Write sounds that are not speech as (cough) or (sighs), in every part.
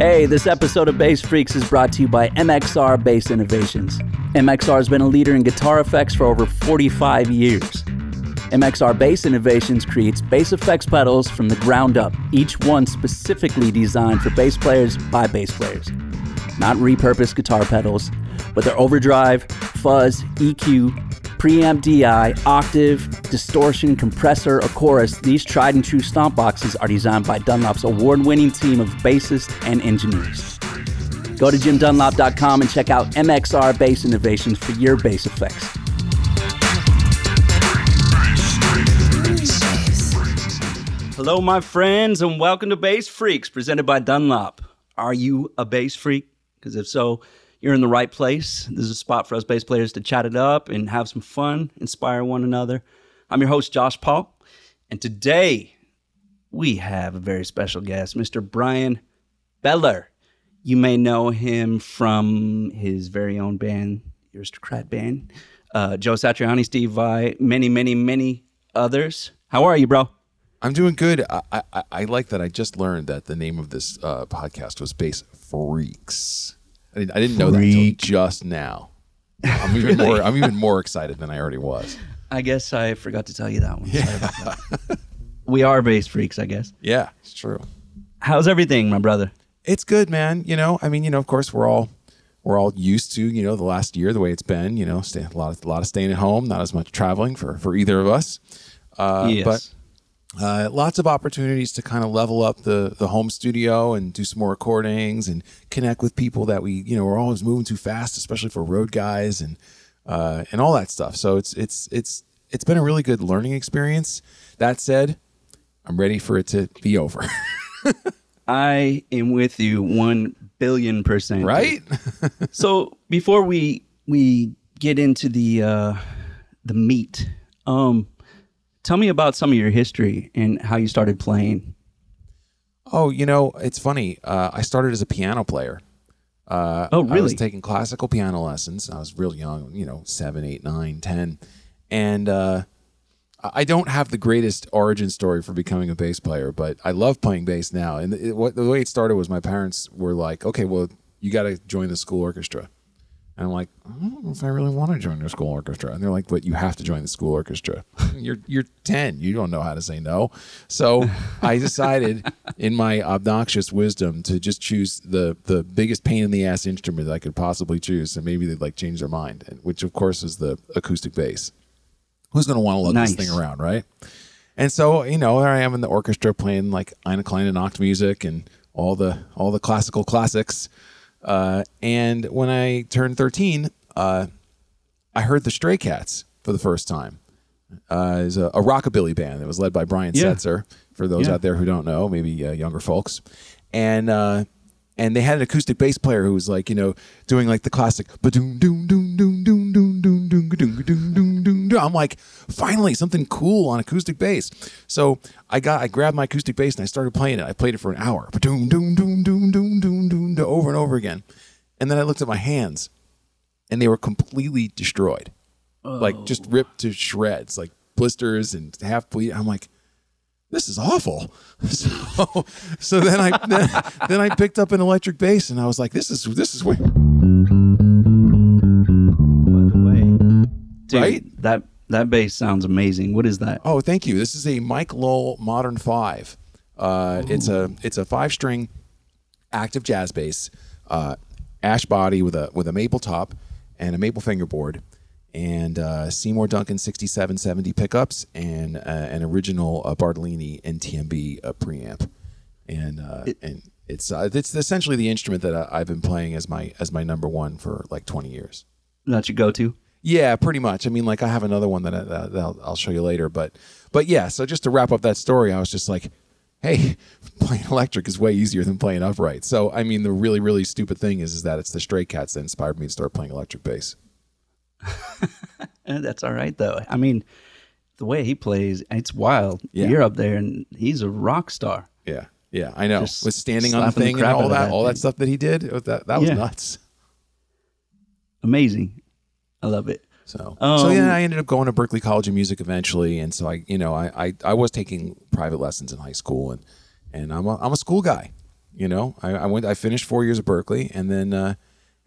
Hey, this episode of Bass Freaks is brought to you by MXR Bass Innovations. MXR has been a leader in guitar effects for over 45 years. MXR Bass Innovations creates bass effects pedals from the ground up, each one specifically designed for bass players by bass players. Not repurposed guitar pedals, but their overdrive, fuzz, EQ, preamp DI, octave, distortion, compressor, or chorus, these tried and true stomp boxes are designed by Dunlop's award winning team of bassists and engineers. Go to jimdunlop.com and check out MXR Bass Innovations for your bass effects. Hello, my friends, and welcome to Bass Freaks, presented by Dunlop. Are you a bass freak? Because if so, you're in the right place. This is a spot for us bass players to chat it up and have some fun, inspire one another. I'm your host, Josh Paul, and today we have a very special guest, Mr. Bryan Beller. You may know him from his very own band, Aristocrat Band, uh, Joe Satriani, Steve Vai, many, many, many others. How are you, bro? I'm doing good. I, I, I like that I just learned that the name of this uh, podcast was Bass Freaks. I didn't, I didn't know that until just now. I'm (laughs) even more I'm even more excited than I already was. I guess I forgot to tell you that one. Sorry about that. we are bass freaks, I guess. Yeah, it's true. How's everything, my brother? It's good, man. You know, I mean, you know, of course, we're all we're all used to you know the last year the way it's been. You know, stay, a lot of a lot of staying at home, not as much traveling for for either of us. Uh, yes. But uh, lots of opportunities to kind of level up the the home studio and do some more recordings and connect with people that we you know we're always moving too fast, especially for road guys and uh, and all that stuff. So it's it's it's it's been a really good learning experience. That said, I'm ready for it to be over. (laughs) I am with you one billion percent. right? (laughs) So before we we get into the uh, the meat, um, tell me about some of your history and how you started playing. Oh, you know, it's funny. Uh, I started as a piano player. Uh, Oh, I was really? taking classical piano lessons. I was real young, you know, seven, eight, nine, ten, and uh, I I don't have the greatest origin story for becoming a bass player, but I love playing bass now. And it, what, the way it started was my parents were like, "Okay, well, you got to join the school orchestra." And I'm like, I don't know if I really want to join the school orchestra. And they're like, but you have to join the school orchestra. (laughs) you're you're 10. You don't know how to say no. So (laughs) I decided in my obnoxious wisdom to just choose the the biggest pain in the ass instrument that I could possibly choose. And maybe they'd like change their mind, and- which of course is the acoustic bass. Who's going to want to lug Nice. this thing around, right? And so, you know, there I am in the orchestra playing like Eine kleine Nachtmusik and all the all the classical classics. Uh, and when I turned 13, uh, I heard the Stray Cats for the first time. Uh, it's a, a rockabilly band that was led by Brian Yeah. Setzer. For those Yeah. out there who don't know, maybe uh, younger folks, and uh, and they had an acoustic bass player who was like, you know, doing like the classic. I'm like, finally something cool on acoustic bass. So I got I grabbed my acoustic bass and I started playing it. I played it for an hour, over and over again. And then I looked at my hands, and they were completely destroyed, like just ripped to shreds, like blisters and half bleed. I'm like, this is awful. (laughs) So, so then I then, then I picked up an electric bass and I was like, this is this is way By the way, dude, Right? That that bass sounds amazing. What is that? Oh, thank you. This is a Mike Lull Modern Five. Uh, it's a it's a five string active jazz bass, uh, ash body with a with a maple top and a maple fingerboard, and uh, Seymour Duncan sixty seven seventy pickups and uh, an original uh, Bartolini NTMB uh, preamp, and uh, and it's uh, it's essentially the instrument that I, I've been playing as my as my number one for like twenty years. That your go to? Yeah, pretty much. I mean, like I have another one that, I, that I'll, I'll show you later, but but yeah. So just to wrap up that story, I was just like, hey, (laughs) playing electric is way easier than playing upright. So I mean, the really really stupid thing is is that it's the Stray Cats that inspired me to start playing electric bass. (laughs) Eh, That's all right though. I mean, the way he plays, it's wild. Yeah. You're up there, and he's a rock star. Yeah, yeah, I know. Just With standing on the slapping the thing and all that, that all that thing. stuff that he did, was- that that was Yeah. nuts. Amazing. I love it. So, Um, so yeah, I ended up going to Berklee College of Music eventually, and so I, you know, I, I, I was taking private lessons in high school, and and I'm a, I'm a school guy. You know, I, I went, I finished four years at Berklee, and then, uh,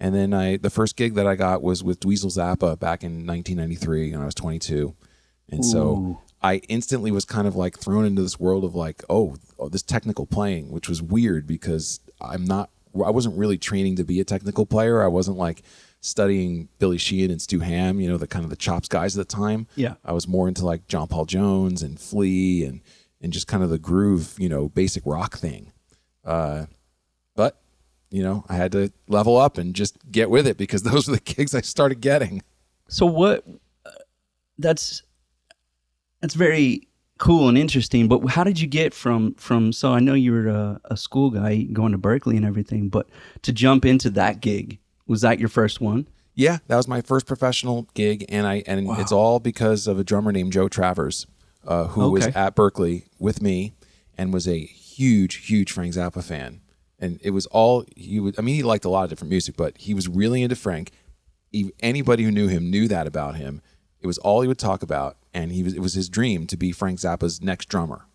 and then I, the first gig that I got was with Dweezil Zappa back in 1993, and I was 22, and so I instantly was kind of like thrown into this world of like, oh, oh, this technical playing, which was weird because I'm not, I wasn't really training to be a technical player. I wasn't like studying Billy Sheehan and Stu Hamm, you know, the kind of the chops guys at the time. Yeah. I was more into like John Paul Jones and Flea and and just kind of the groove, you know, basic rock thing. Uh, you know, I had to level up and just get with it because (laughs) those were the gigs I started getting. So what? Uh, that's that's very cool and interesting. But how did you get from from? So I know you were a, a school guy going to Berklee and everything, but to jump into that gig was that your first one? Yeah, that was my first professional gig, and I and it's all because of a drummer named Joe Travers, uh, who was at Berklee with me, and was a huge, huge Frank Zappa fan. And it was all he would. I mean, he liked a lot of different music, but he was really into Frank. He, anybody who knew him knew that about him. It was all he would talk about, and he was. It was his dream to be Frank Zappa's next drummer.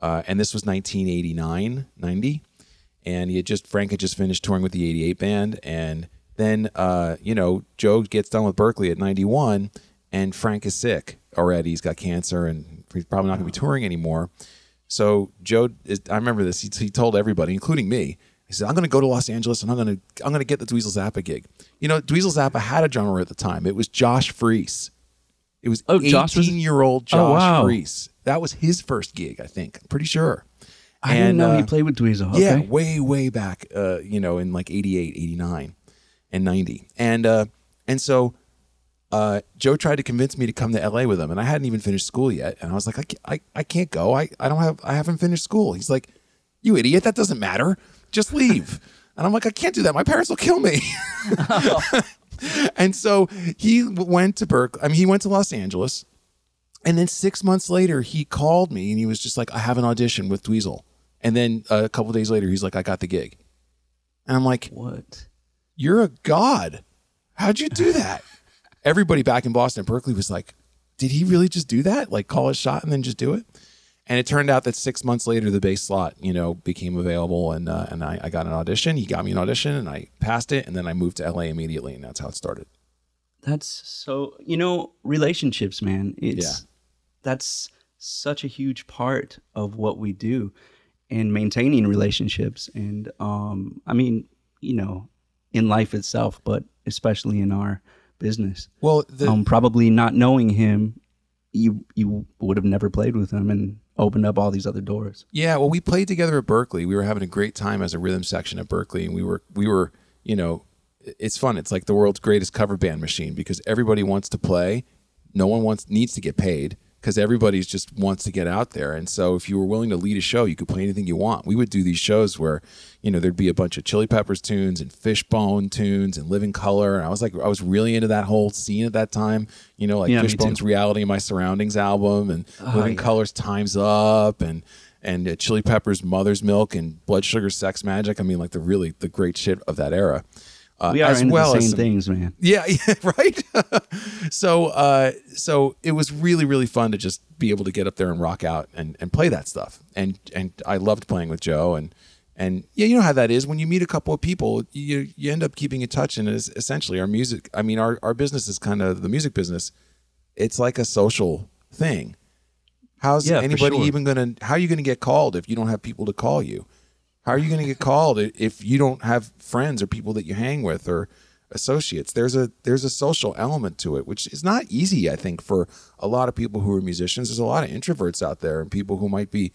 Uh, and this was 1989, 90 and he had just Frank had just finished touring with the 88 band and then uh, you know Joe gets done with Berklee at 91 and Frank is sick already he's got cancer and he's probably not going to be touring anymore so Joe is, I remember this he, he told everybody including me he said I'm going to go to Los Angeles and I'm going to I'm going to get the Dweezil Zappa gig you know Dweezil Zappa had a drummer at the time it was Josh Freese it was Oh, 18 Josh was- year old Josh Oh, wow. Freese that was his first gig I think I'm pretty sure I didn't And, know he uh, played with Dweezil. Okay. yeah, way, way back, uh, you know, in like 88, 89, and 90. And uh, and so uh, Joe tried to convince me to come to LA with him, and I hadn't even finished school yet. And I was like, I, ca- I, I can't go. I, I don't have, I haven't finished school. He's like, you idiot, that doesn't matter. Just leave. (laughs) and I'm like, I can't do that. My parents will kill me. (laughs) and so he went to Berklee. I mean, he went to Los Angeles. And then six months later, he called me and he was just like, I have an audition with Dweezil. And then uh, a couple days later, he's like, I got the gig. And I'm like, What? You're a god. How'd you do that? Everybody back in Boston, Berklee was like, Did he really just do that? Like call a shot and then just do it? And it turned out that six months later, the bass slot, you know, became available, and uh, and I, I got an audition. He got me an audition, and I passed it, and then I moved to LA immediately, and that's how it started. That's so you know relationships, man. It's Yeah. that's such a huge part of what we do in maintaining relationships, and um, I mean, you know, in life itself, but especially in our business. Well, the, um, probably not knowing him, you you would have never played with him and opened up all these other doors. Yeah, well, we played together at Berklee. We were having a great time as a rhythm section at Berklee, and we were we were you know, it's fun. It's like the world's greatest cover band machine because everybody wants to play. No one wants needs to get paid because everybody's just wants to get out there. And so, if you were willing to lead a show, you could play anything you want. We would do these shows where you know there'd be a bunch of Chili Peppers tunes and Fishbone tunes and Living Color. And I was like, I was really into that whole scene at that time. You know, like Yeah, Fishbone's. Reality of My Surroundings album and Living yeah. Colors Times Up and and uh, Chili Peppers Mother's Milk and Blood Sugar Sex Magik. I mean, like the really the great shit of that era. Uh, We are as well the as same some- things, man. (laughs) yeah, yeah, (laughs) right. (laughs) so, uh, so it was really, really fun to just be able to get up there and rock out and, and play that stuff. And and I loved playing with Joe. And and yeah, you know how that is when you meet a couple of people, you you end up keeping in touch. And it's essentially our music. I mean, our our business is kind of the music business. It's like a social thing. How's Yeah, anybody sure. even gonna? How are you gonna get called if you don't have people to call you? How are you going to get called if you don't have friends or people that you hang with or associates? There's a there's a social element to it, which is not easy. I think for a lot of people who are musicians, there's a lot of introverts out there and people who might be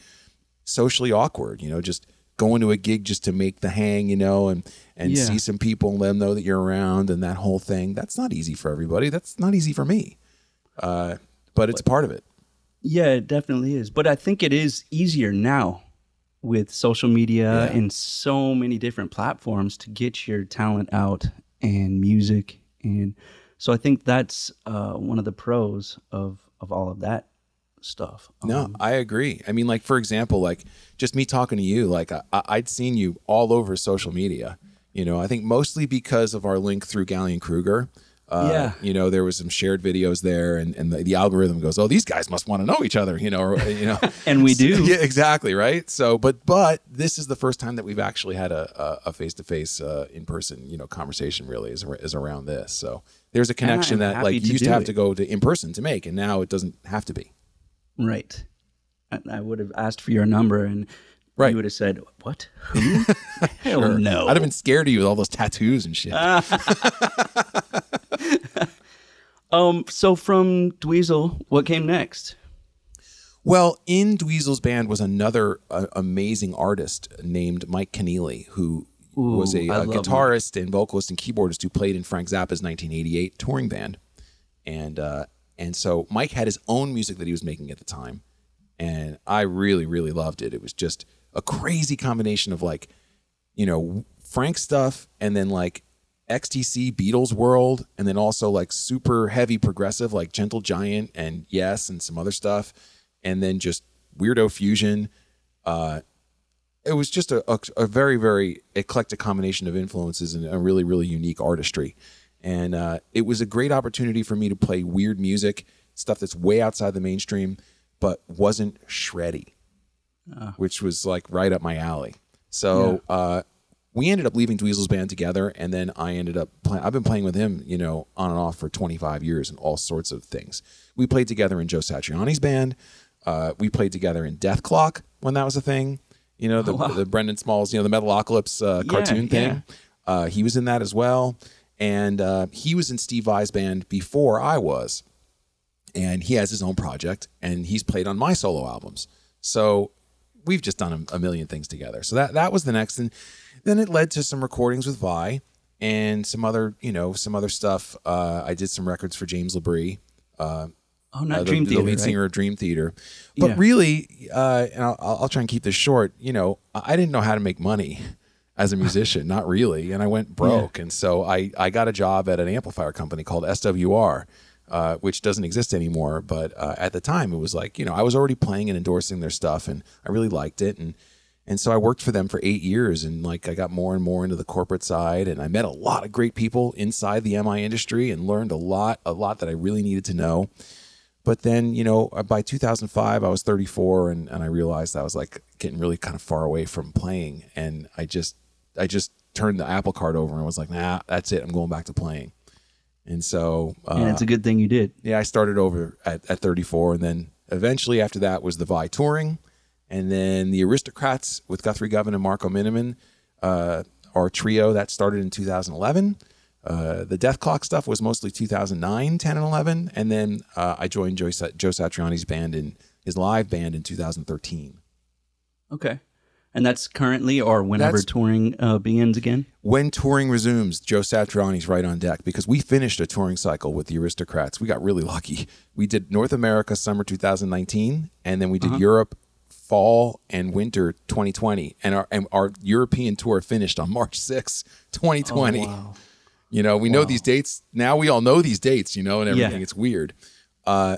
socially awkward. You know, just going to a gig just to make the hang, you know, and and Yeah. see some people and let them know that you're around and that whole thing. That's not easy for everybody. That's not easy for me. Uh, but it's part of it. Yeah, it definitely is. But I think it is easier now with social media Yeah. and so many different platforms to get your talent out and music. And so I think that's uh, one of the pros of, of all of that stuff. No, Um, I agree. I mean, like for example, like just me talking to you, like I, I'd seen you all over social media. You know, I think mostly because of our link through Gallien Krueger. Uh, Yeah. you know, there was some shared videos there, and, and the, the algorithm goes, "Oh, these guys must want to know each other," you know, or, you know, (laughs) And we do. (laughs) yeah, exactly, right. So, but but this is the first time that we've actually had a a face to face in person, you know, conversation. Really is is around this. So there's a connection that like you used to have it. to go to in person to make, and now it doesn't have to be. Right. I, I would have asked for your number and Right. you would have said, What? Who? (laughs) Hell no. I'd have been scared of you with all those tattoos and shit. (laughs) um, so from Dweezil, what came next? Well, in Dweezil's band was another uh, amazing artist named Mike Keneally, who was a, uh love Mike. guitarist and vocalist and keyboardist who played in Frank Zappa's 1988 touring band, and uh, and so Mike had his own music that he was making at the time, and I really really loved it. It was just a crazy combination of like, you know, Frank stuff and then like XTC Beatles world, and then also like super heavy progressive like Gentle Giant and Yes and some other stuff, and then just weirdo fusion. Uh, it was just a, a, a very very eclectic combination of influences and a really really unique artistry, and uh, it was a great opportunity for me to play weird music, stuff that's way outside the mainstream, but wasn't shreddy, which was like right up my alley. So uh, we ended up leaving Dweezil's band together, and then I ended up playing. I've been playing with him, you know, on and off for 25 years and all sorts of things. We played together in Joe Satriani's band. Uh, we played together in Dethklok when that was a thing. You know, the, the Brendon Small's, you know, the Metalocalypse uh, cartoon thing. Uh, he was in that as well, and uh, he was in Steve Vai's band before I was and he has his own project and he's played on my solo albums so we've just done a, a million things together so that that was the next and then it led to some recordings with Vai and some other you know some other stuff uh, i did some records for james labrie uh, Oh, not uh, the, Dream the Theater. lead right? singer of Dream Theater. But Yeah. really, uh, and I'll, I'll try and keep this short. You know, I didn't know how to make money (laughs) as a musician, not really, and I went (laughs) broke. And so I I got a job at an amplifier company called SWR. Uh, which doesn't exist anymore, but uh, at the time it was like you know I was already playing and endorsing their stuff, and I really liked it, and and so I worked for them for eight years, and like I got more and more into the corporate side, and I met a lot of great people inside the MI industry, and learned a lot, a lot that I really needed to know. But then you know by 2005 i was 34 and, and i realized i was like getting really kind of far away from playing. And i just i just turned the apple cart over and was like nah that's it. I'm going back to playing and so uh, and it's a good thing you did. yeah i started over at, at 34 and then eventually after that was the Vai touring and then the aristocrats with guthrie govan and marco minnemann uh, our trio that started in 2011 uh, the Dethklok stuff was mostly 2009, 10, and 11, and then uh, I joined Joe, Joe Satriani's band in his live band in 2013. Okay. And that's currently or whenever That's- touring uh, begins again? When touring resumes, Joe Satriani's right on deck because we finished a touring cycle with the Aristocrats. We got really lucky. We did North America summer 2019, and then we did Europe fall and winter 2020, and our and our European tour finished on March 6, 2020. wow. You know, we know these dates now. We all know these dates, you know, and Yeah. everything. It's weird. Uh,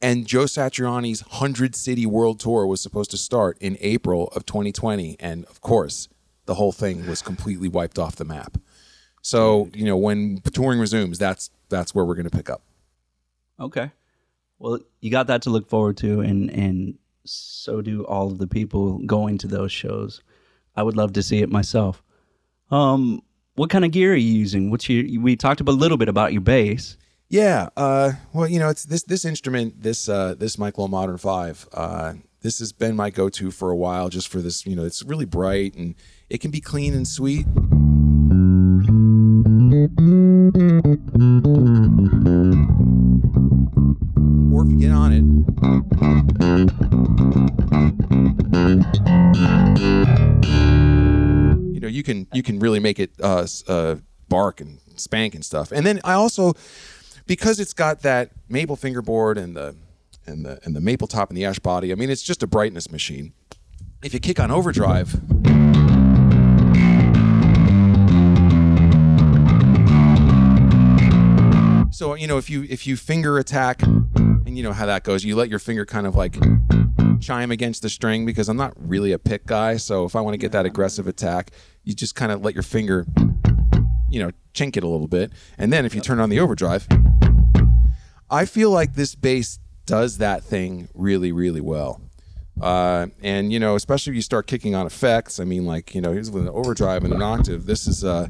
and Joe Satriani's hundred city world tour was supposed to start in April of 2020, and of course, the whole thing was completely wiped off the map. So you know, when touring resumes, that's that's where we're going to pick up. Okay. Well, you got that to look forward to, and and so do all of the people going to those shows. I would love to see it myself. Um, what kind of gear are you using? What's your? We talked a little bit about your bass. Yeah. Uh, well, you know, it's this this instrument, this uh, this Mike Lull Modern Five. Uh, this has been my go-to for a while, just for this. You know, it's really bright and it can be clean and sweet. Or if you get on it, you know, you can you can really make it uh, uh, bark and spank and stuff. And then I also because it's got that maple fingerboard and the and the and the maple top and the ash body. I mean, it's just a brightness machine. If you kick on overdrive, so you know if you if you finger attack, and you know how that goes, you let your finger kind of like chime against the string because I'm not really a pick guy. So if I want to get that aggressive attack, you just kind of let your finger you know, chink it a little bit. And then if you turn on the overdrive, I feel like this bass does that thing really, really well. Uh, and you know, especially if you start kicking on effects. I mean, like you know, here's with an overdrive and an octave. This is uh,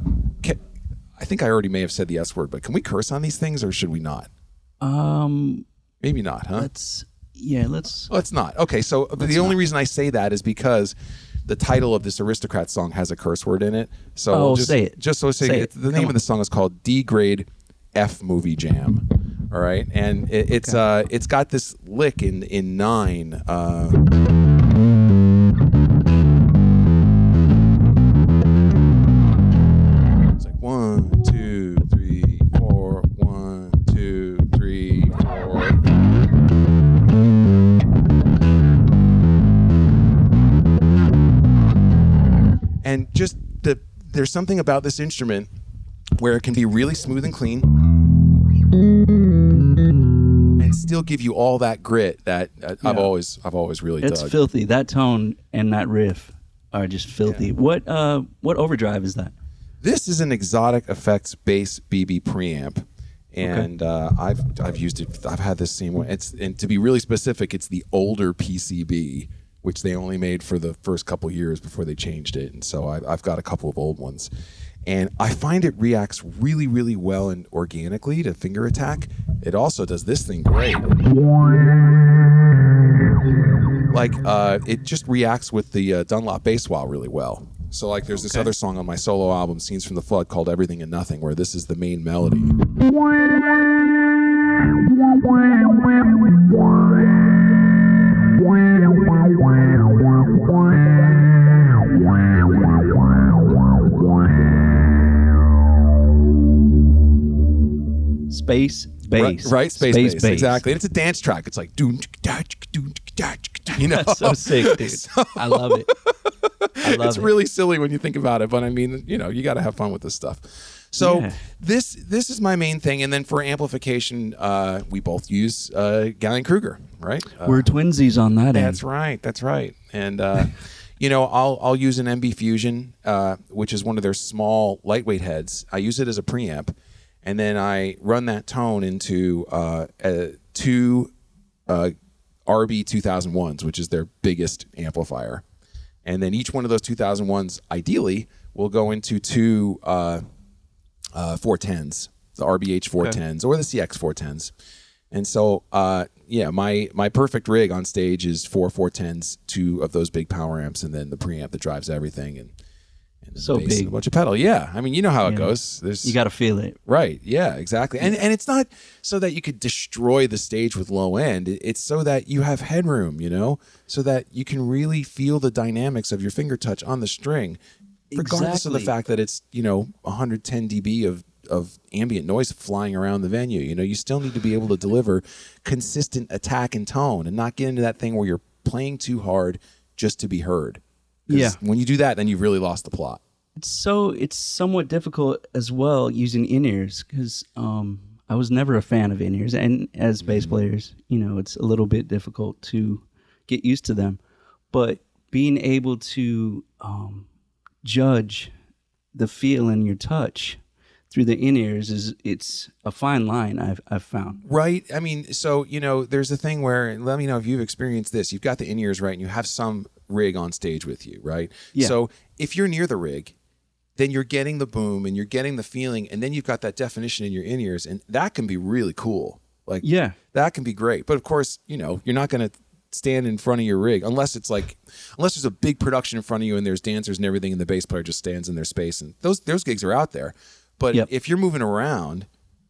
I think I already may have said the S word, but can we curse on these things or should we not? Um, Maybe not, huh? let's yeah, let's. Well, it's not. Okay, so the only reason I say that is because the title of this aristocrat song has a curse word in it. So Oh, just, say it. Just so say, Say it. it. the Come name on. of the song is called D Grade F Movie Jam. All right, and it, it's uh it's got this lick in in nine. Uh, it's like one, two, three, four, one, two, three, four. and just the there's something about this instrument where it can be really smooth and clean and still give you all that grit that uh, I've always I've always really It's dug. filthy. That tone and that riff are just filthy. What uh, what overdrive is that? this is an Xotic effects bass BB preamp. And uh, I've I've used it. I've had this same one. It's and to be really specific, it's the older PCB, which they only made for the first couple years before they changed it. And so I've, I've got a couple of old ones, and I find it reacts really really well and organically to finger attack. It also does this thing great. Like uh, it just reacts with the uh, Dunlop bass wah really well. So like there's this other song on my solo album, Scenes from the Flood, called Everything and Nothing, where this is the main melody. Space Right, bass. right? Space, bass. Exactly. And it's a dance track. It's like you know. That's so sick, dude. (laughs) I love it. I (laughs) love it's it. really silly when you think about it, but I mean, you know, you got to have fun with this stuff. So Yeah. this this is my main thing, and then for amplification, uh, we both use uh, Gallien Krueger, right? Uh, We're twinsies on that that's end. right. That's right. And uh, (laughs) you know, I'll I'll use an MB Fusion, uh, which is one of their small lightweight heads. I use it as a preamp, and then I run that tone into uh, uh, two uh, RB 2001s, which is their biggest amplifier. And then each one of those 2001s, ideally, will go into two uh, uh, 410s, the RBH 410s or the CX 410s. And so, uh, yeah, my my perfect rig on stage is four 410s, two of those big power amps, and then the preamp that drives everything, and, and So bass and big. a bunch of pedal. Yeah, I mean, you know how it Yeah. goes. There's You got to feel it. Right. Yeah, exactly. And and it's not so that you could destroy the stage with low end. It's so that you have headroom, you know, so that you can really feel the dynamics of your finger touch on the string, regardless of the fact that it's, you know, 110 dB of of ambient noise flying around the venue. You know, you still need to be able to deliver consistent attack and tone and not get into that thing where you're playing too hard just to be heard. 'Cause Yeah. When you do that, then you've really lost the plot. It's so it's somewhat difficult as well using in ears because um, I was never a fan of in ears, and as bass players, you know, it's a little bit difficult to get used to them. But being able to um, judge the feel in your touch through the in ears is it's a fine line I've I've found. Right. I mean, so you know, there's a thing where let me know if you've experienced this. You've got the in ears right, and you have some rig on stage with you, right? Yeah. So if you're near the rig, then you're getting the boom and you're getting the feeling, and then you've got that definition in your in ears, and that can be really cool. Like, Yeah. that can be great. But of course, you know, you're not going to stand in front of your rig unless it's like unless there's a big production in front of you and there's dancers and everything and the bass player just stands in their space and those those gigs are out there but Yep. if you're moving around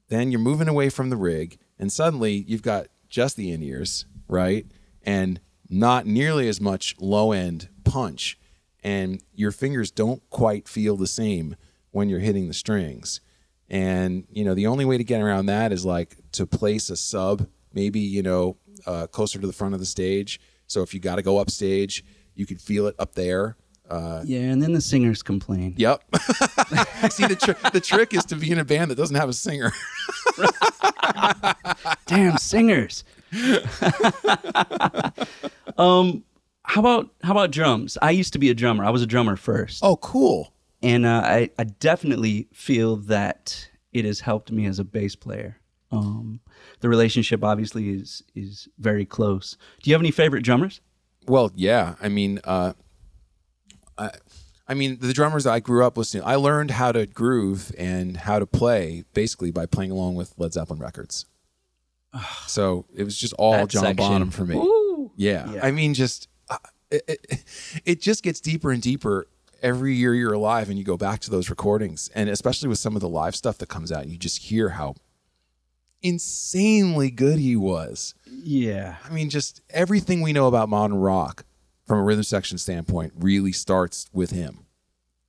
then you're moving away from the rig and suddenly you've got just the in-ears right and not nearly as much low end punch and your fingers don't quite feel the same when you're hitting the strings and you know the only way to get around that is like to place a sub maybe you know uh, closer to the front of the stage so if you got to go up stage you could feel it up there uh, Yeah, and then the singers complain. yep (laughs) see the, tr- the trick is to be in a band that doesn't have a singer (laughs) Damn singers. (laughs) um, how about how about drums? I used to be a drummer. I was a drummer first. oh cool and uh, I, I definitely feel that it has helped me as a bass player. Um, the relationship obviously is is very close. Do you have any favorite drummers? Well, yeah. I mean, uh, I, I mean, the drummers that I grew up listening, I learned how to groove and how to play basically by playing along with Led Zeppelin records. (sighs) so it was just all That John section. Bonham for me. Yeah. Yeah. I mean, just uh, it, it, it just gets deeper and deeper every year you're alive and you go back to those recordings. And especially with some of the live stuff that comes out, you just hear how insanely good he was. Yeah. I mean, just everything we know about modern rock from a rhythm section standpoint really starts with him.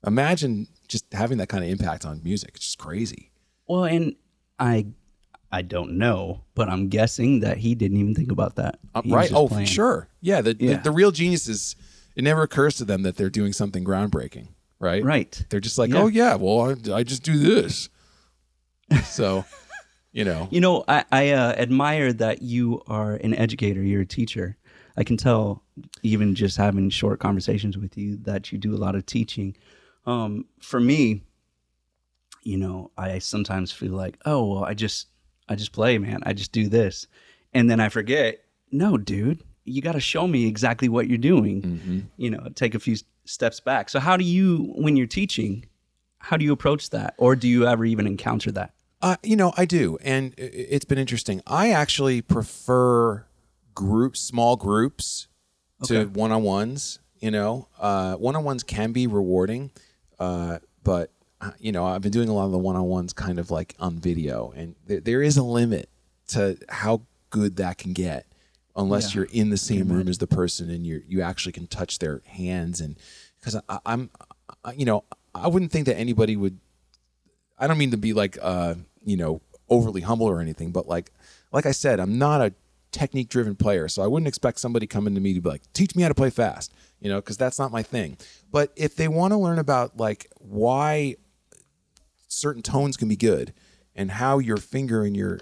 Imagine just having that kind of impact on music. It's just crazy. Well, and I I don't know, but I'm guessing that he didn't even think about that. Uh, right? Oh, playing. sure. Yeah. The, Yeah. The, the real geniuses, it never occurs to them that they're doing something groundbreaking, right? Right. They're just like, Yeah. oh, yeah, well, I, I just do this. So, (laughs) you know, You know, I, I uh, admire that you are an educator. You're a teacher. I can tell, even just having short conversations with you, that you do a lot of teaching. Um, for me, you know, I sometimes feel like, oh, well, I just, I just play, man. I just do this, and then I forget. No, dude, you got to show me exactly what you're doing. Mm-hmm. You know, take a few steps back. So, how do you, when you're teaching, how do you approach that, or do you ever even encounter that? Uh, you know, I do, and it's been interesting. I actually prefer groups, small groups, to one-on-ones. You know, uh, one-on-ones can be rewarding, uh, but you know, I've been doing a lot of the one-on-ones kind of like on video, and there, there is a limit to how good that can get, unless Yeah. you're in the same room as the person and you you actually can touch their hands and because I'm, I, you know, I wouldn't think that anybody would I don't mean to be like uh, you know, overly humble or anything, but like like I said, I'm not a technique driven player, so I wouldn't expect somebody coming to me to be like, "Teach me how to play fast," you know, because that's not my thing. But if they want to learn about like why certain tones can be good and how your finger and your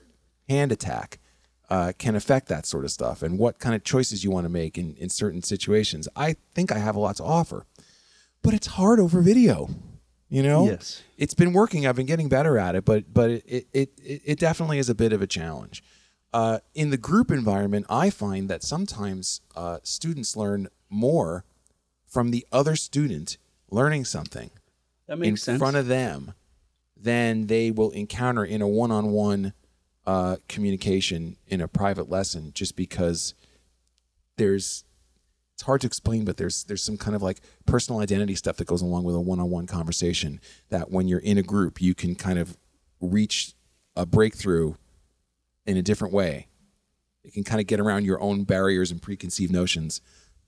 hand attack uh, can affect that sort of stuff and what kind of choices you want to make in, in certain situations, I think I have a lot to offer. But it's hard over video, you know? Yes. It's been working. I've been getting better at it, but but it it, it, it definitely is a bit of a challenge. Uh, in the group environment, I find that sometimes uh, students learn more from the other student learning something That in makes sense. front of them than they will encounter in a one-on-one uh, communication in a private lesson just because there's it's hard to explain but there's there's some kind of like personal identity stuff that goes along with a one-on-one conversation that when you're in a group you can kind of reach a breakthrough in a different way. It can kind of get around your own barriers and preconceived notions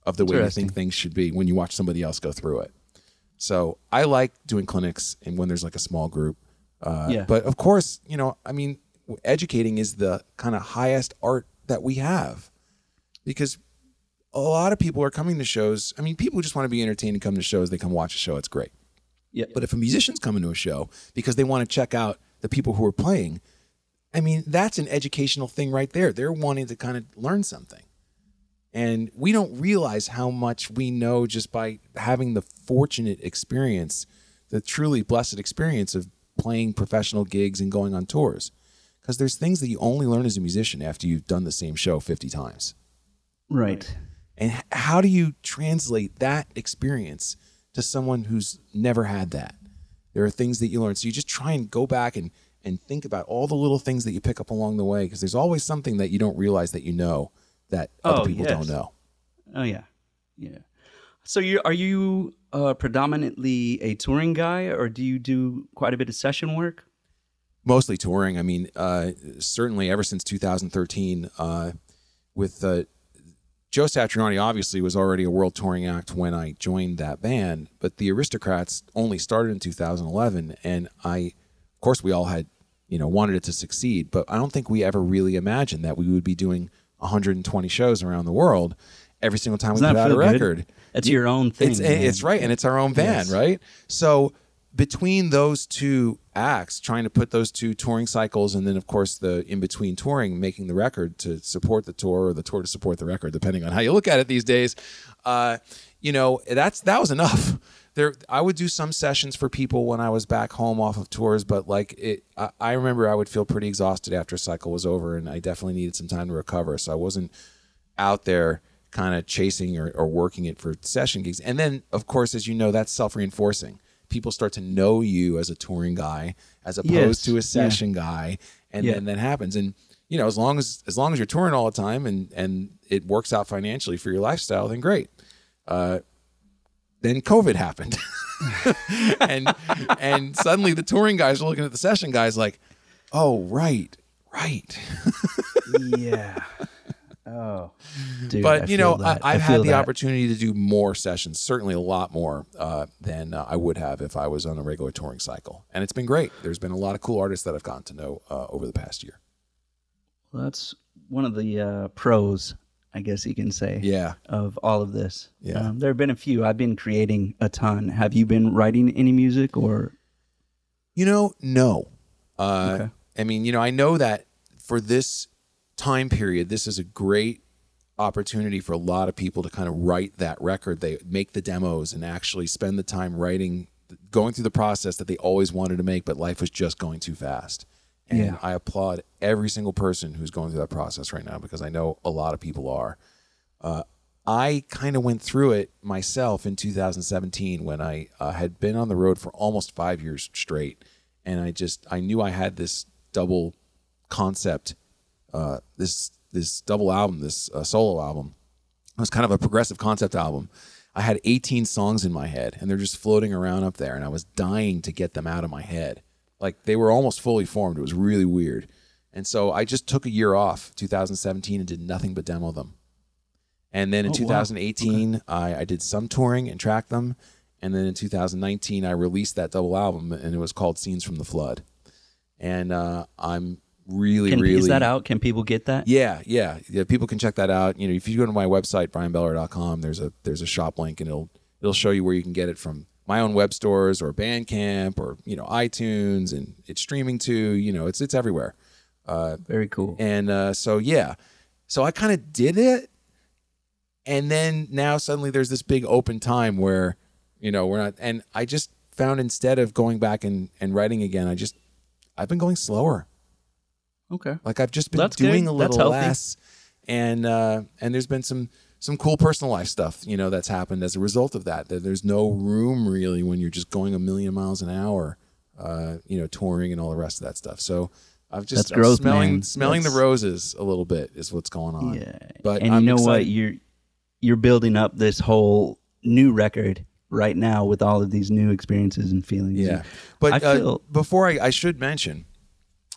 of the way you think things should be when you watch somebody else go through it so I like doing clinics and when there's like a small group. Uh, Yeah. But of course, you know, I mean, educating is the kind of highest art that we have because a lot of people are coming to shows. I mean, people just want to be entertained and come to shows. They come watch a show. It's great. yeah. But if a musician's coming to a show because they want to check out the people who are playing, I mean, that's an educational thing right there. They're wanting to kind of learn something. And we don't realize how much we know just by having the fortunate experience, the truly blessed experience of playing professional gigs and going on tours. Because there's things that you only learn as a musician after you've done the same show 50 times. right. And how do you translate that experience to someone who's never had that? There are things that you learn. So you just try and go back and, and think about all the little things that you pick up along the way because there's always something that you don't realize that you know that other Oh, people yes. don't know. Oh yeah, yeah. So you are you uh, predominantly a touring guy, or do you do quite a bit of session work? Mostly touring. I mean, uh, certainly ever since 2013, uh, with uh, Joe Satriani, obviously was already a world touring act when I joined that band, but the Aristocrats only started in 2011, and I, of course, we all had, you know, wanted it to succeed, but I don't think we ever really imagined that we would be doing 120 shows around the world every single time we Doesn't put out a feel good? record. That's You- your own thing. It's it's right, and it's our own band, Yes. right? So between those two acts, trying to put those two touring cycles, and then of course the in between touring, making the record to support the tour or the tour to support the record, depending on how you look at it these days. Uh, you know, that's that was enough. There I would do some sessions for people when I was back home off of tours, but like it I, I remember I would feel pretty exhausted after a cycle was over and I definitely needed some time to recover. So I wasn't out there kind of chasing or, or working it for session gigs. And then of course, as you know, that's self reinforcing. People start to know you as a touring guy as opposed Yes. to a Yeah. session guy. And Yeah. then that happens. And you know, as long as as long as you're touring all the time and and it works out financially for your lifestyle, then great. Uh, then COVID happened, (laughs) and and suddenly the touring guys are looking at the session guys like, oh right, right. (laughs) yeah. Oh, dude, I but you know, I, that. Feel had the that. opportunity to do more sessions, certainly a lot more uh, than uh, I would have if I was on a regular touring cycle, and it's been great. There's been a lot of cool artists that I've gotten to know uh, over the past year. Well, that's one of the uh, pros, I guess you can say, Yeah. of all of this. Yeah. Um, there have been a few. I've been creating a ton. Have you been writing any music or? You know, no. Uh, Okay. I mean, you know, I know that for this time period, this is a great opportunity for a lot of people to kind of write that record. They make the demos and actually spend the time writing, going through the process that they always wanted to make, but life was just going too fast. And Yeah. I applaud every single person who's going through that process right now because I know a lot of people are. Uh, I kind of went through it myself in 2017 when I uh, had been on the road for almost five years straight, and I just I knew I had this double concept, uh, this this double album, this uh, solo album. It was kind of a progressive concept album. I had 18 songs in my head, and they're just floating around up there, and I was dying to get them out of my head. Like they were almost fully formed. It was really weird. And so I just took a year off, 2017, and did nothing but demo them. And then in Oh, wow. 2018, I, I did some touring and tracked them. And then in 2019, I released that double album, and it was called Scenes from the Flood. And uh, I'm really, Can, really is that out? Can people get that? yeah, yeah, yeah. People can check that out. You know, if you go to my website bryanbeller.com, there's a there's a shop link, and it'll it'll show you where you can get it from my own web stores or Bandcamp or you know iTunes, and it's streaming to You know, it's it's everywhere. Very cool. And uh, so yeah, so I kind of did it, and then now suddenly there's this big open time where you know we're not, and I just found instead of going back and and writing again, I just I've been going slower. Okay. Like I've just been That's doing good. a That's little healthy. less, and uh, and there's been some some cool personal life stuff, you know, that's happened as a result of that. That there's no room really when you're just going a million miles an hour, uh, you know, touring and all the rest of that stuff. So I've just That's I'm growth, smelling man. smelling the roses a little bit is what's going on. Yeah. But and I'm you know what? You're you're building up this whole new record right now with all of these new experiences and feelings. Yeah, but I uh, feel- before I, I should mention,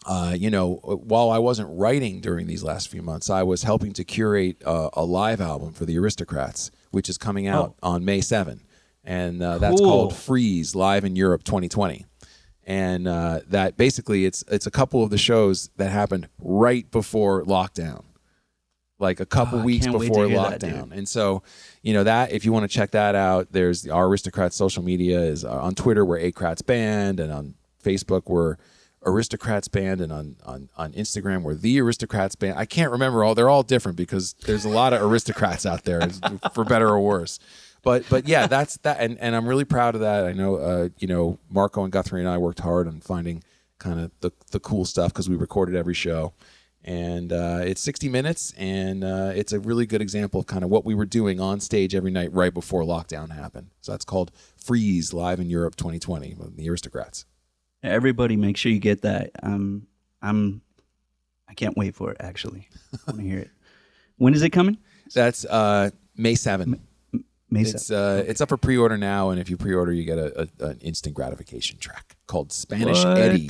uh, you know, while I wasn't writing during these last few months, I was helping to curate uh, a live album for the Aristocrats, which is coming out on May 7, and uh, that's Oh. Cool. called Freeze Live in Europe 2020. And uh, that basically it's it's a couple of the shows that happened right before lockdown, like a couple Oh, weeks can't wait to before hear that, lockdown. and so, you know that if you want to check that out, there's our Aristocrats social media is uh, on Twitter we're Acrats Band, and on Facebook we're Aristocrats Band, and on on on Instagram we're the Aristocrats Band. I can't remember all; they're all different because there's a lot of aristocrats out there, for better or worse. But but yeah, that's that, and and I'm really proud of that. I know uh, you know Marco and Guthrie and I worked hard on finding kind of the the cool stuff because we recorded every show and uh, it's 60 minutes and uh, it's a really good example of kind of what we were doing on stage every night right before lockdown happened so that's called freeze live in europe 2020 with the aristocrats Everybody, make sure you get that. Um, I'm. I can't wait for it. Actually, I want to hear it. When is it coming? that's uh, may 7 May it's 7th. uh, it's up for pre-order now and if you pre-order you get a, a, an instant gratification track called spanish What? eddie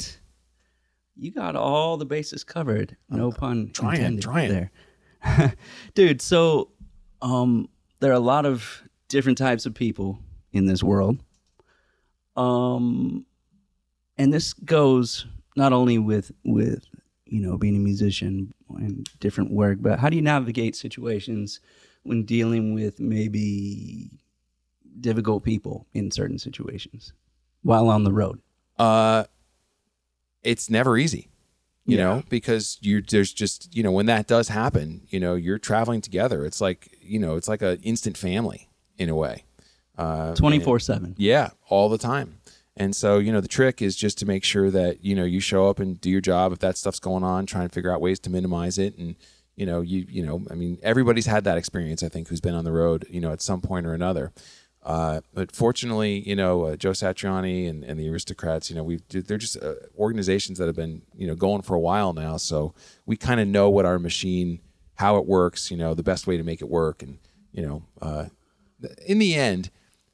You got all the bases covered. No pun trying, intended trying. there. (laughs) Dude, so um there are a lot of different types of people in this world. Um and this goes not only with with you know being a musician and different work, but how do you navigate situations when dealing with maybe difficult people in certain situations while on the road? uh, it's never easy, you Yeah. know, because you there's just you know when that does happen, you know, you're traveling together. It's like you know, it's like a instant family in a way. Uh, Twenty four seven. yeah, all the time. And so, you know, the trick is just to make sure that, you know, you show up and do your job. If that stuff's going on, try and figure out ways to minimize it. And, you know, you, you know, I mean, everybody's had that experience, I think, who's been on the road, you know, at some point or another. Uh, but fortunately, you know, uh, Joe Satriani and, and the Aristocrats, you know, we've, they're just uh, organizations that have been, you know, going for a while now. So we kind of know what our machine, how it works, you know, the best way to make it work. And, you know, uh, in the end,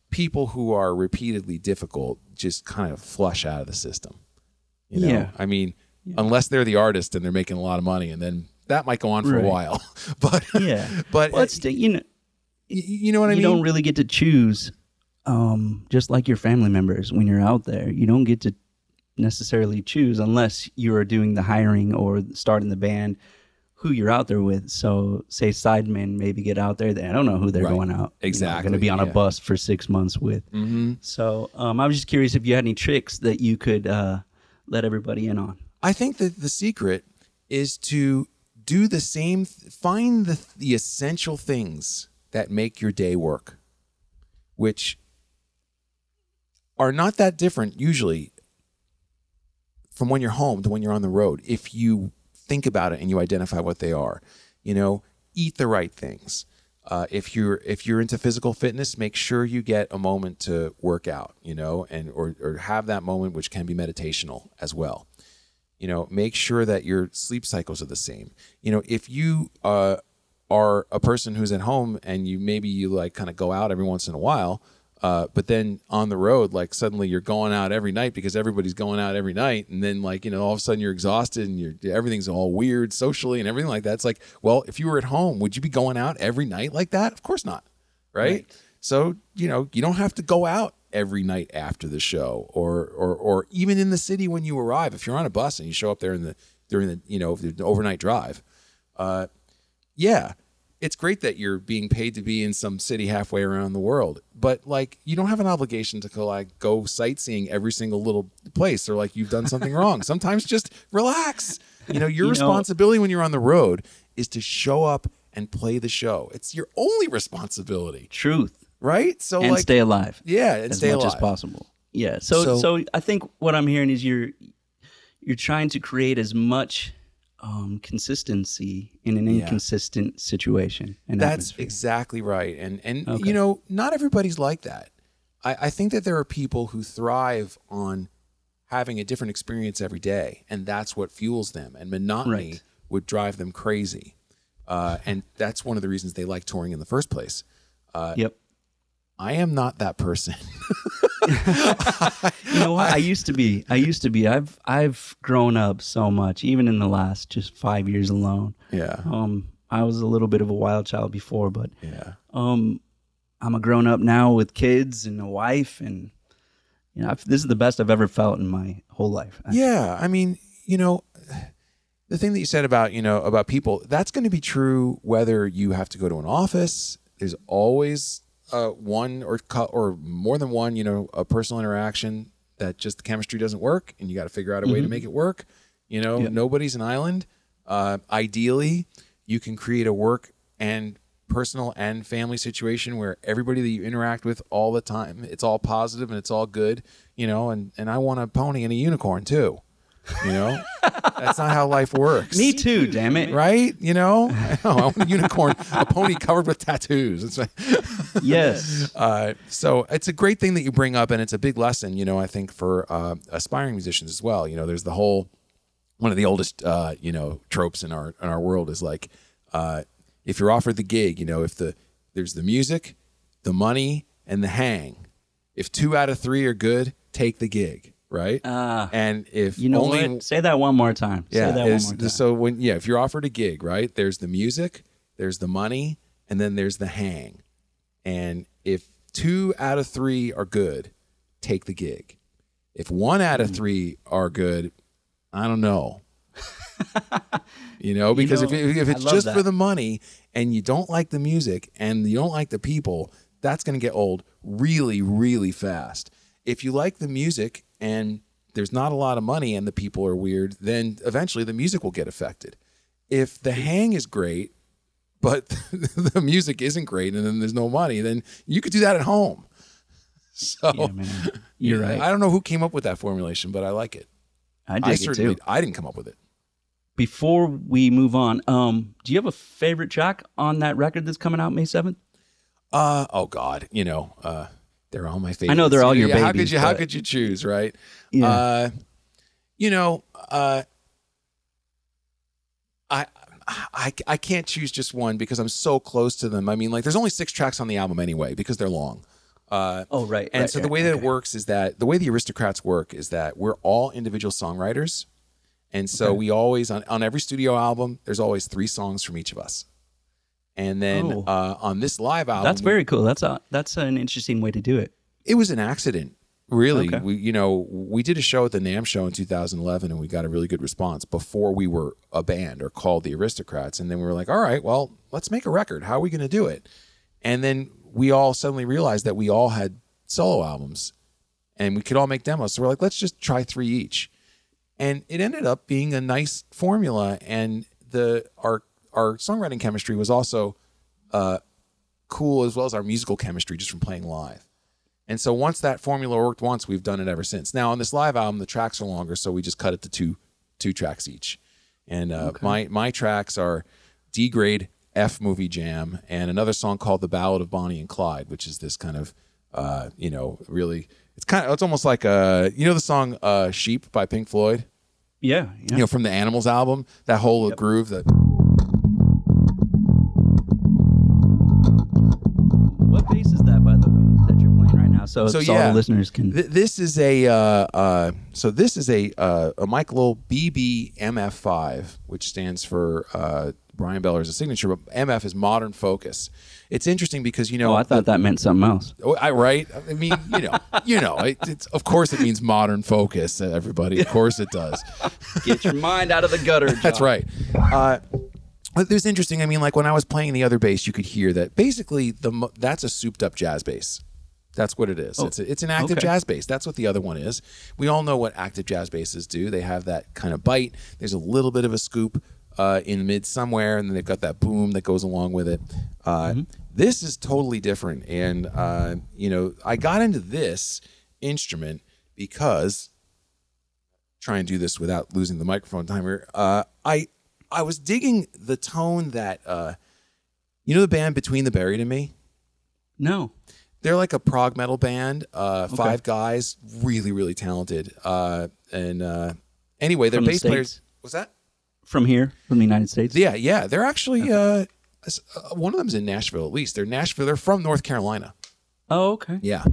people who are repeatedly difficult just kind of flush out of the system. You know, Yeah. I mean, unless they're the artist and they're making a lot of money, and then that might go on for Right. a while. (laughs) but Yeah. (laughs) but Well, it's you know you know what I you mean? You don't really get to choose. Um, just like your family members, when you're out there, you don't get to necessarily choose unless you are doing the hiring or starting the band. Who you're out there with? So, say sidemen maybe get out there. They I don't know who they're Right. going out. Exactly, going to be on yeah. a bus for six months with. hmm So, um, I was just curious if you had any tricks that you could uh, let everybody in on. I think that the secret is to do the same. Find the the essential things that make your day work, which are not that different usually from when you're home to when you're on the road. If you think about it and you identify what they are, you know, eat the right things. Uh, if you're if you're into physical fitness, make sure you get a moment to work out, you know, and or or have that moment which can be meditational as well. You know, make sure that your sleep cycles are the same. You know, if you uh, are a person who's at home and you maybe you like kind of go out every once in a while, uh, but then on the road, like suddenly you're going out every night because everybody's going out every night, and then like you know all of a sudden you're exhausted and you're everything's all weird socially and everything like that. It's like, well, if you were at home, would you be going out every night like that? Of course not, right? So you know you don't have to go out every night after the show, or or or even in the city when you arrive. If you're on a bus and you show up there in the during the you know the overnight drive, uh, yeah, it's great that you're being paid to be in some city halfway around the world, but like you don't have an obligation to go like go sightseeing every single little place or like you've done something (laughs) wrong. Sometimes just relax. You know, your You know- responsibility when you're on the road is to show up and play the show. It's your only responsibility, Truth right? So and like stay alive. yeah, and as stay much alive. as possible. Yeah. So, So- so I think what I'm hearing is you're you're trying to create as much um, consistency in an Yeah. inconsistent situation. And That's atmosphere. exactly right. And and Okay. you know, not everybody's like that. I, I think that there are people who thrive on having a different experience every day, and that's what fuels them. And monotony Right. would drive them crazy. Uh, and that's one of the reasons they like touring in the first place. Yep. I am not that person. (laughs) (laughs) You know what? I used to be. I used to be. I've I've grown up so much, even in the last just five years alone. yeah. Um, I was a little bit of a wild child before, but Yeah. um, I'm a grown up now with kids and a wife, and you know, I've, this is the best I've ever felt in my whole life. Yeah, I mean, you know, the thing that you said about you know about people that's going to be true whether you have to go to an office. There's always uh, one or or more than one, you know, a personal interaction that just the chemistry doesn't work, and you got to figure out a way to make it work. You know, Yep. nobody's an island. Uh, ideally, you can create a work and personal and family situation where everybody that you interact with all the time, it's all positive and it's all good. You know, and and I want a pony and a unicorn too. You know, (laughs) that's not how life works. Me too, damn it. Right? You know, I, (laughs) know, I want a unicorn, a pony covered with tattoos. It's like, (laughs) Yes. uh, so it's a great thing that you bring up, and it's a big lesson, you know, I think for uh, aspiring musicians as well. You know, there's the whole one of the oldest, uh, you know, tropes in our in our world is like, uh, if you're offered the gig, you know, if the there's the music, the money, and the hang. If two out of three are good, take the gig, right? Ah. and if You know only what? Say that one more time. yeah, Say that one more time. so when yeah, if you're offered a gig, right? There's the music, there's the money, and then there's the hang. And if two out of three are good, take the gig. If one out Hmm. of three are good, I don't know. you know, (laughs) because know, if, if it's just that. for the money and you don't like the music and you don't like the people, that's going to get old really, really fast. If you like the music and there's not a lot of money and the people are weird, then eventually the music will get affected. If the hang is great, but (laughs) the music isn't great and then there's no money, then you could do that at home. (laughs) So Yeah, man. You're right. I don't know who came up with that formulation, but I like it. I I it certainly too. I didn't come up with it. Before we move on, um, do you have a favorite track on that record that's coming out May seventh? Uh oh God, you know, uh they're all my favorites. I know they're all your Yeah, How could babies, you how could you choose, right? Yeah. Uh you know, uh I I I can't choose just one because I'm so close to them. I mean, like there's only 6 tracks on the album anyway because they're long. Uh oh right. and right, so the right, way that okay. it works is that the way the aristocrats work is that we're all individual songwriters. And so Okay. we always on, on every studio album, there's always three songs from each of us. And then Oh. uh, on this live album, That's very cool. That's a that's an interesting way to do it. it was an accident really Okay. we you know we did a show at the NAMM show in 2011 and we got a really good response before we were a band or called the aristocrats and then we were like all right well let's make a record how are we going to do it and then we all suddenly realized that we all had solo albums and we could all make demos so we're like let's just try three each and it ended up being a nice formula and the our our songwriting chemistry was also uh, cool as well as our musical chemistry just from playing live and so once that formula worked once, we've done it ever since. Now on this live album, the tracks are longer, so we just cut it to two two tracks each. And uh, my my tracks are D grade F movie jam and another song called The Ballad of Bonnie and Clyde, which is this kind of uh, you know really it's kind of it's almost like a you know the song uh, Sheep by Pink Floyd, Yeah. Yeah. you know from the Animals album, that whole groove that you're playing right now? So, So, so all yeah. the listeners can. Th- this is a uh, uh, so this is a uh, a Mike Lull BB MF5, which stands for uh, Bryan Beller as a signature, but MF is Modern Focus. It's interesting because you know oh, I thought that meant something else. Oh, I right. I mean, you know, (laughs) you know. It, it's of course it means modern focus. uh, Everybody, of course it does. (laughs) Get your mind out of the gutter. (laughs) That's right. Uh, but it was interesting. I mean, like when I was playing the other bass, you could hear that basically the that's a souped up jazz bass. That's what it is. it's, a, it's an active okay. jazz bass. That's what the other one is. We all know what active jazz basses do. They have that kind of bite. There's a little bit of a scoop uh, in mid somewhere, and then they've got that boom that goes along with it. Uh, This is totally different, and uh, you know, I got into this instrument because try and do this without losing the microphone timer. Uh, I I was digging the tone that uh, you know the band Between the Buried and Me. No. They're like a prog metal band. Uh, Five guys, really really talented. Uh, and uh, anyway, their From the bass players. States? What's that? From here, from the United States. Yeah, yeah. They're actually uh, uh, one of them's in Nashville at least. They're Nashville. They're from North Carolina. Oh, okay. Yeah.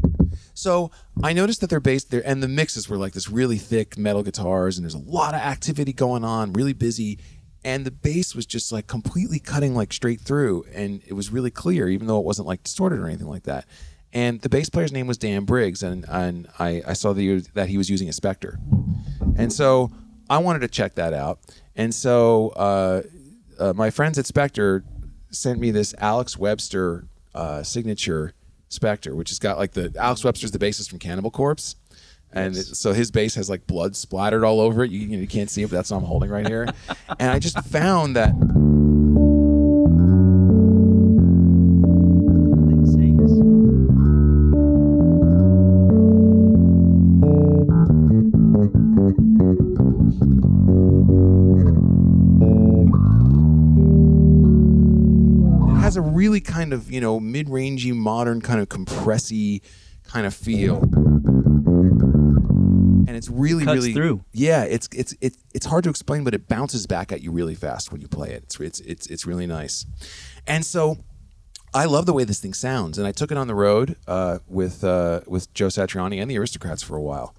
So I noticed that they're based there, and the mixes were like this really thick metal guitars, and there's a lot of activity going on, really busy. And the bass was just like completely cutting like straight through, and it was really clear, even though it wasn't like distorted or anything like that. And the bass player's name was Dan Briggs, and and I, I saw that he, was, that he was using a Spector, and so I wanted to check that out. And so uh, uh, my friends at Spector sent me this Alex Webster uh, signature Spector, which has got like the Alex Webster's the bassist from Cannibal Corpse. And it- so his bass has like blood splattered all over it. You, you, know, you can't see it, but that's what I'm holding right here. (laughs) and I just found that kind of, you know, mid rangey, modern, kind of compressy kind of feel. And it's really, Cuts really through. Yeah, it's it's it's it's hard to explain, but it bounces back at you really fast when you play it. It's it's it's it's really nice. And so I love the way this thing sounds, and I took it on the road uh, with uh, with Joe Satriani and the Aristocrats for a while,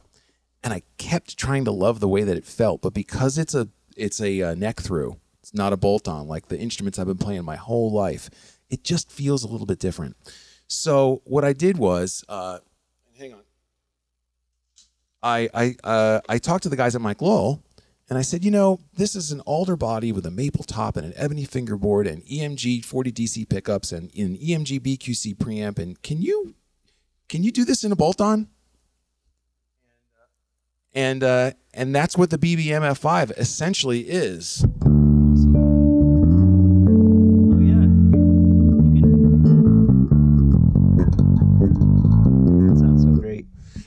and I kept trying to love the way that it felt, but because it's a it's a uh, neck through, it's not a bolt on like the instruments I've been playing my whole life. It just feels a little bit different. So what I did was, uh, hang on, I I uh, I talked to the guys at Mike Lull, and I said, you know, this is an alder body with a maple top and an ebony fingerboard and EMG 40 DC pickups and an EMG BQC preamp. And can you can you do this in a bolt on? And uh, and that's what the BBMF5 essentially is.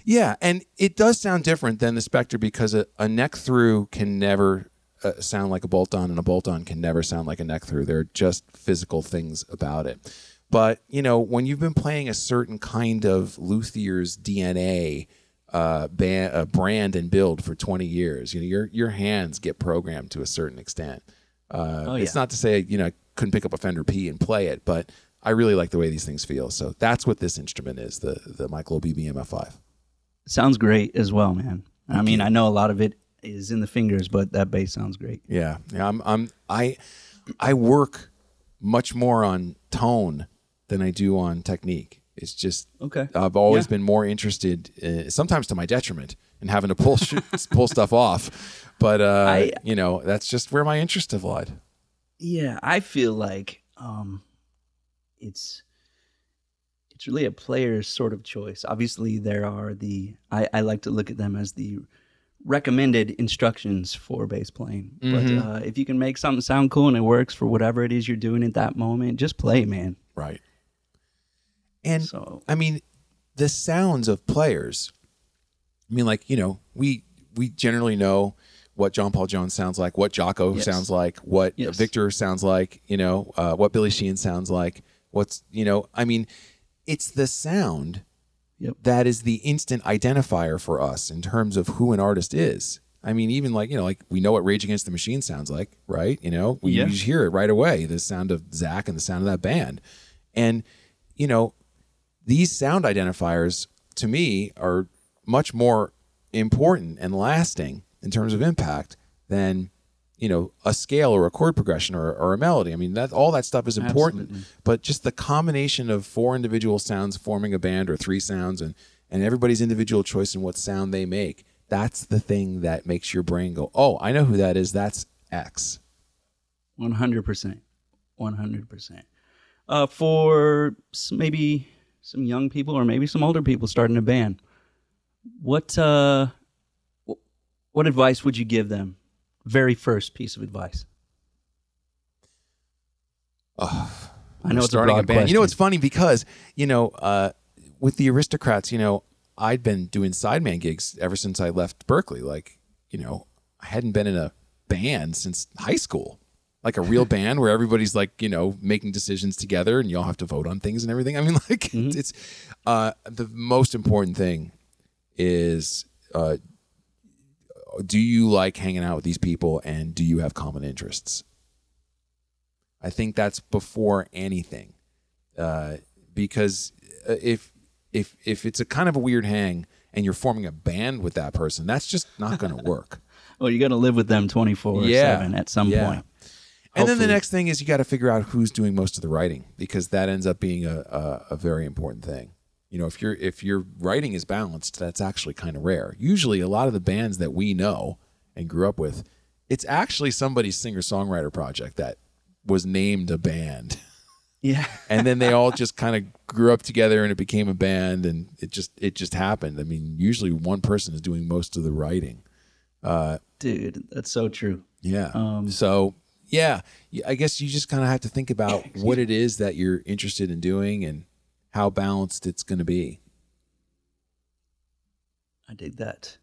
Yeah, and it does sound different than the Spector because a, a neck through can never uh, sound like a bolt on, and a bolt on can never sound like a neck through. There are just physical things about it. But you know, when you've been playing a certain kind of luthier's DNA uh, band, uh, brand and build for 20 years, you know, your your hands get programmed to a certain extent. Uh, Oh, It's not to say you know I couldn't pick up a Fender P and play it, but I really like the way these things feel. So that's what this instrument is the the Mike Lull BB MF5. Sounds great as well, man. I mean, I know a lot of it is in the fingers, but that bass sounds great. Yeah, yeah. I'm, I'm, I, I work much more on tone than I do on technique. It's just Okay. I've always Yeah. been more interested, uh, sometimes to my detriment, in having to pull sh- (laughs) pull stuff off. But uh, I- you know, that's just where my interest have lied. Yeah, I feel like um, it's it's really a player's sort of choice. Obviously, there are the I, I like to look at them as the recommended instructions for bass playing. Mhm. But uh, if you can make something sound cool and it works for whatever it is you're doing at that moment, just play, man. Right. And So I mean, the sounds of players. I mean, like you know, we we generally know what John Paul Jones sounds like, what Jaco Yes. sounds like, what Yes. Victor sounds like, you know, uh, what Billy Sheehan sounds like. What's you know, I mean, it's the sound Yep. that is the instant identifier for us in terms of who an artist is. I mean, even like you know, like we know what Rage Against the Machine sounds like, right? You know, we Yeah. you just hear it right away. The sound of Zach and the sound of that band, and you know, these sound identifiers to me are much more important and lasting in terms of impact than you know a scale or a chord progression or, or a melody i mean that all that stuff is important Absolutely. but just the combination of four individual sounds forming a band or three sounds and and everybody's individual choice in what sound they make that's the thing that makes your brain go oh i know who that is that's x One hundred percent, one hundred percent. Uh, for maybe some young people or maybe some older people starting a band, what uh, what advice would you give them? Very first piece of advice. I know it's a starting broad a band. You know, it's funny because you know, uh, with the aristocrats, you know, I'd been doing sideman gigs ever since I left Berklee. Like, you know, I hadn't been in a band since high school, like a real (laughs) band where everybody's like, you know, making decisions together and you all have to vote on things and everything. I mean, (laughs) like, Mm-hmm. it's uh, the most important thing is. Uh, do you like hanging out with these people and do you have common interests? I think that's before anything, uh, because uh, if if if it's a kind of a weird hang and you're forming a band with that person, that's just not going (laughs) to work. well, you got to live with them twenty four Yeah. seven at some Yeah. point. and then the next thing is you got to figure out who's doing most of the writing because that ends up being a, a, a very important thing. You know, if your if your writing is balanced, that's actually kind of rare. Usually, a lot of the bands that we know and grew up with, it's actually somebody's singer songwriter project that was named a band. Yeah. (laughs) and then they all just kind of grew up together and it became a band and it just it just happened i mean usually one person is doing most of the writing uh, Dude, that's so true. yeah Um, so yeah i guess you just kind of have to think about (laughs) what it is that you're interested in doing and how balanced it's going to be I dig that.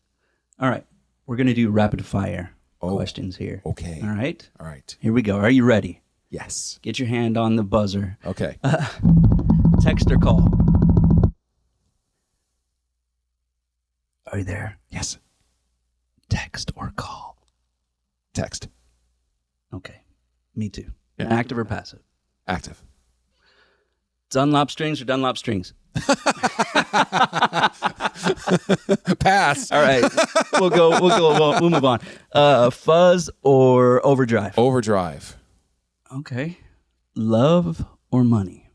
All right. We're going to do rapid fire Oh. questions here. okay All right. all right Here we go. Are you ready? yes Get your hand on the buzzer. okay (laughs) Text or call. Are you there? yes Text or call. text Okay. Me too. Yeah. Active or passive? active Dunlop strings or Dunlop strings? (laughs) pass All right. we'll go. We'll go. We'll, we'll move on. Uh, fuzz or overdrive? overdrive Okay. Love or money?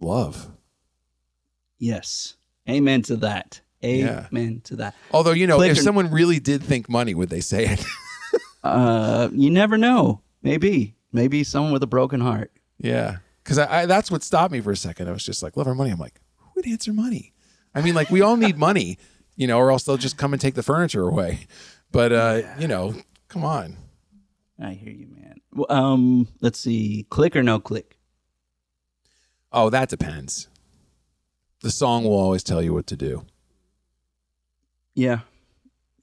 love Yes. Amen to that. Yeah. Amen to that. although you know Click if or- someone really did think money would they say it Uh, you never know. Maybe. Maybe someone with a broken heart. Yeah, because I, I that's what stopped me for a second. I was just like, love our money. I'm like, who would answer money? I mean, like we all need money, you know, or else they'll just come and take the furniture away. But uh, you know, come on. I hear you, man. Well, Um, let's see. Click or no click? Oh, that depends. the song will always tell you what to do. Yeah.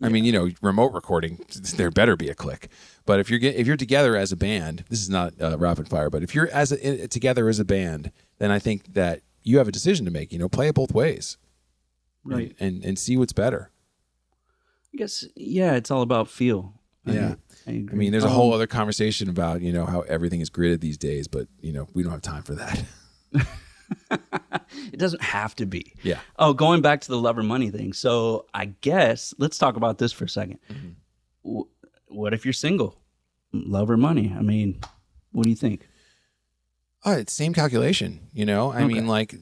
I mean, you know, remote recording, (laughs) there better be a click. But if you're get, if you're together as a band, this is not uh, rapid fire, but if you're as a, together as a band, then I think that you have a decision to make. You know, play it both ways, Right. And and, and see what's better. I guess yeah, it's all about feel. Yeah. I, agree. I mean, there's a Um, whole other conversation about you know how everything is gridded these days, but you know we don't have time for that. (laughs) (laughs) It doesn't have to be. yeah. Oh, going back to the love or money thing. So I guess let's talk about this for a 2nd Mm-hmm. What if you're single? Love or money? I mean, what do you think? Oh, it's same calculation. You know, I mean, like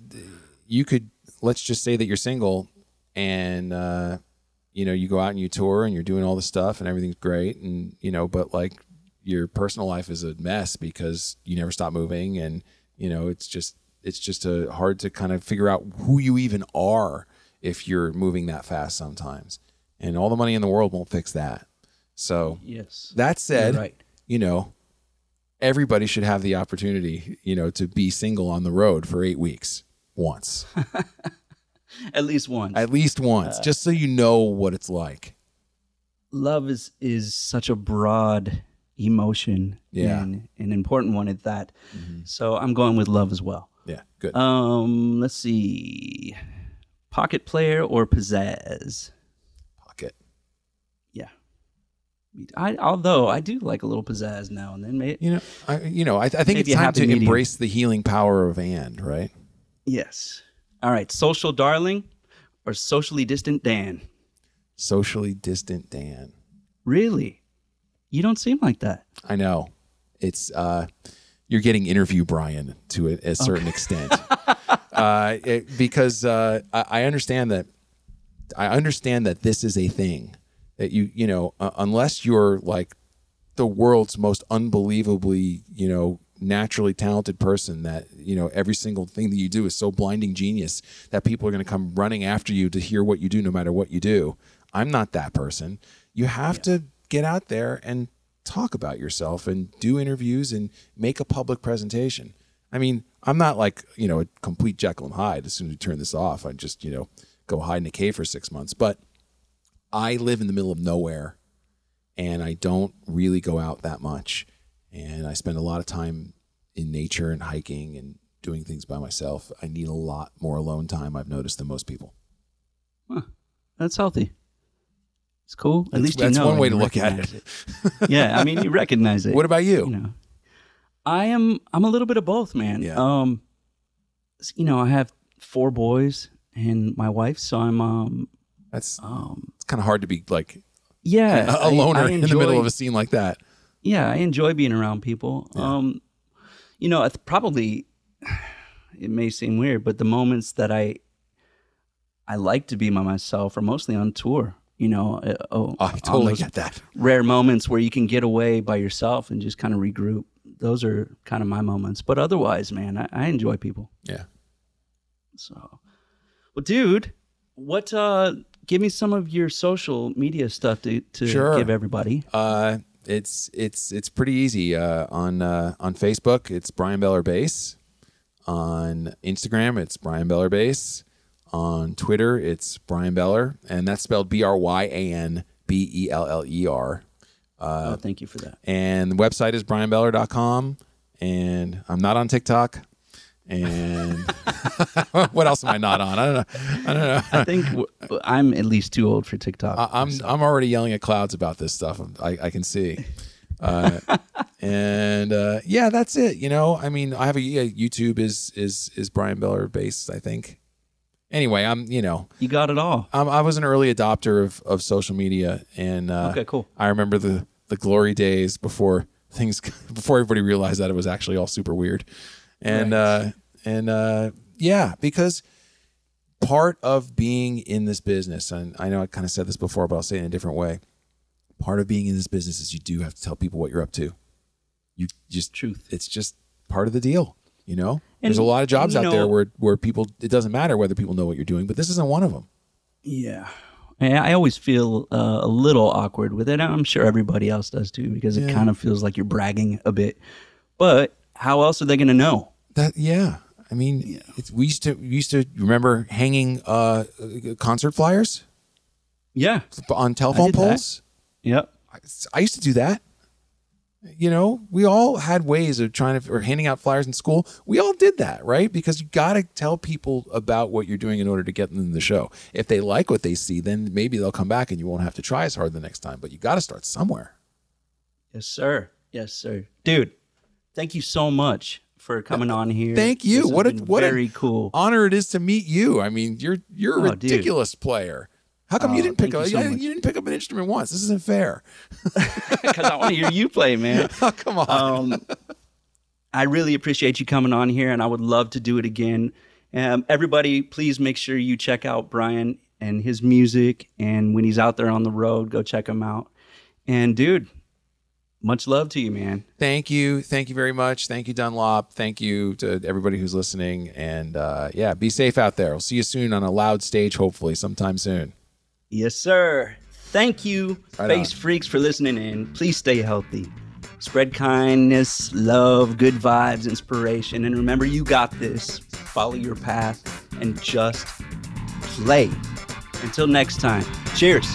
you could let's just say that you're single, and uh, you know you go out and you tour and you're doing all the stuff and everything's great, and you know, but like your personal life is a mess because you never stop moving, and you know it's just it's just a hard to kind of figure out who you even are if you're moving that fast sometimes, and all the money in the world won't fix that. So Yes. that said, right. you know, everybody should have the opportunity, you know, to be single on the road for eight weeks once, (laughs) At least once. at least once, just so you know what it's like. love is is such a broad emotion Yeah. and an important one at that. So I'm going with love as well. Yeah, good. Um, let's see. Pocket player or pizzazz? Pocket. Yeah. I although I do like a little pizzazz now and then. May, You know, I, you know, I, I think it's time to embrace the healing power of and, right? yes. All right. Social darling or socially distant Dan? Socially distant Dan. Really? You don't seem like that. I know. It's uh you're getting interview Bryan to a, a certain extent. (laughs) uh it- because uh I, I understand that I understand that this is a thing that you you know uh, unless you're like the world's most unbelievably, you know, naturally talented person that, you know, every single thing that you do is so blinding genius that people are going to come running after you to hear what you do no matter what you do. I'm not that person. You have to get out there and talk about yourself and do interviews and make a public presentation. I mean, I'm not like, you know, a complete Jekyll and Hyde. As soon as we turn this off, I just, you know, go hide in a cave for six months. But I live in the middle of nowhere and I don't really go out that much. And I spend a lot of time in nature and hiking and doing things by myself. I need a lot more alone time, I've noticed, than most people. That's healthy. It's cool. At That's- least you that's know one way to look at recognize it. yeah, I mean, you (laughs) recognize it. What about you? you know i am i'm a little bit of both man Yeah. um you know i have four boys and my wife so i'm um That's um it's kind of hard to be like yeah a, a I- loner I in the middle of a scene like that. yeah i enjoy being around people um you know it's probably it may seem weird but the moments that i i like to be by myself are mostly on tour you know uh, oh, I totally get that. rare moments where you can get away by yourself and just kind of regroup those are kind of my moments but otherwise man i, I enjoy people Yeah. So, well, dude, what? uh Give me some of your social media stuff to to Sure. give everybody. Uh, it's it's it's pretty easy. Uh, on uh, on Facebook, it's Bryan Beller Bass. On Instagram, it's Bryan Beller Bass. On Twitter, it's Bryan Beller, and that's spelled B R Y A N B E L L E R. oh, thank you for that. And the website is bryanbeller.com. And I'm not on TikTok. And (laughs) what else am I not on? I don't know. I don't know. I think w- I'm at least too old for TikTok. I- I'm I'm already yelling at clouds about this stuff. I, I can see. Uh, (laughs) and uh, yeah, that's it. You know, I mean, I have a yeah, YouTube is is is Bryan Beller based. I think. Anyway, I'm you know you got it all. I'm, I was an early adopter of, of social media, and uh, Okay, cool. I remember the the glory days before things (laughs) before everybody realized that it was actually all super weird, and Right. uh, and uh, yeah, because part of being in this business, and I know I kind of said this before, but I'll say it in a different way. Part of being in this business is you do have to tell people what you're up to. You just Truth. It's just part of the deal. You know, And- there's a lot of jobs out you there where where people it doesn't matter whether people know what you're doing, but this isn't one of them. Yeah. And I always feel uh, a little awkward with it. I'm sure everybody else does too, because it kind of feels like you're bragging a bit. But how else are they going to know? That yeah, I mean, it's, we used to we used to remember hanging uh, concert flyers Yeah. on telephone did that. poles. Yep. I used to do that. You know, we all had ways of trying to or handing out flyers in school. We all did that, right? Because you got to tell people about what you're doing in order to get them in the show. If they like what they see, then maybe they'll come back and you won't have to try as hard the next time. But you got to start somewhere. Yes, sir. Yes, sir. Dude, thank you so much for coming on here. Thank you. This What a what very a cool. honor it is to meet you. I mean, you're you're a Oh, dude. ridiculous player. How come Oh, you didn't pick up you so you, you didn't pick up an instrument once? This isn't fair. (laughs) Because I want to hear you play, man. (laughs) Oh, come on. Um, I really appreciate you coming on here, and I would love to do it again. Um, everybody, please make sure you check out Bryan and his music. And when he's out there on the road, go check him out. And dude, much love to you, man. Thank you. Thank you very much. Thank you, Dunlop. Thank you to everybody who's listening. And uh, yeah, be safe out there. We'll see you soon on a loud stage, hopefully, sometime soon. Yes, sir. Thank you, Right Face on. Freaks, for listening in. Please stay healthy. Spread kindness, love, good vibes, inspiration. And remember, you got this. Follow your path and just play. Until next time, cheers.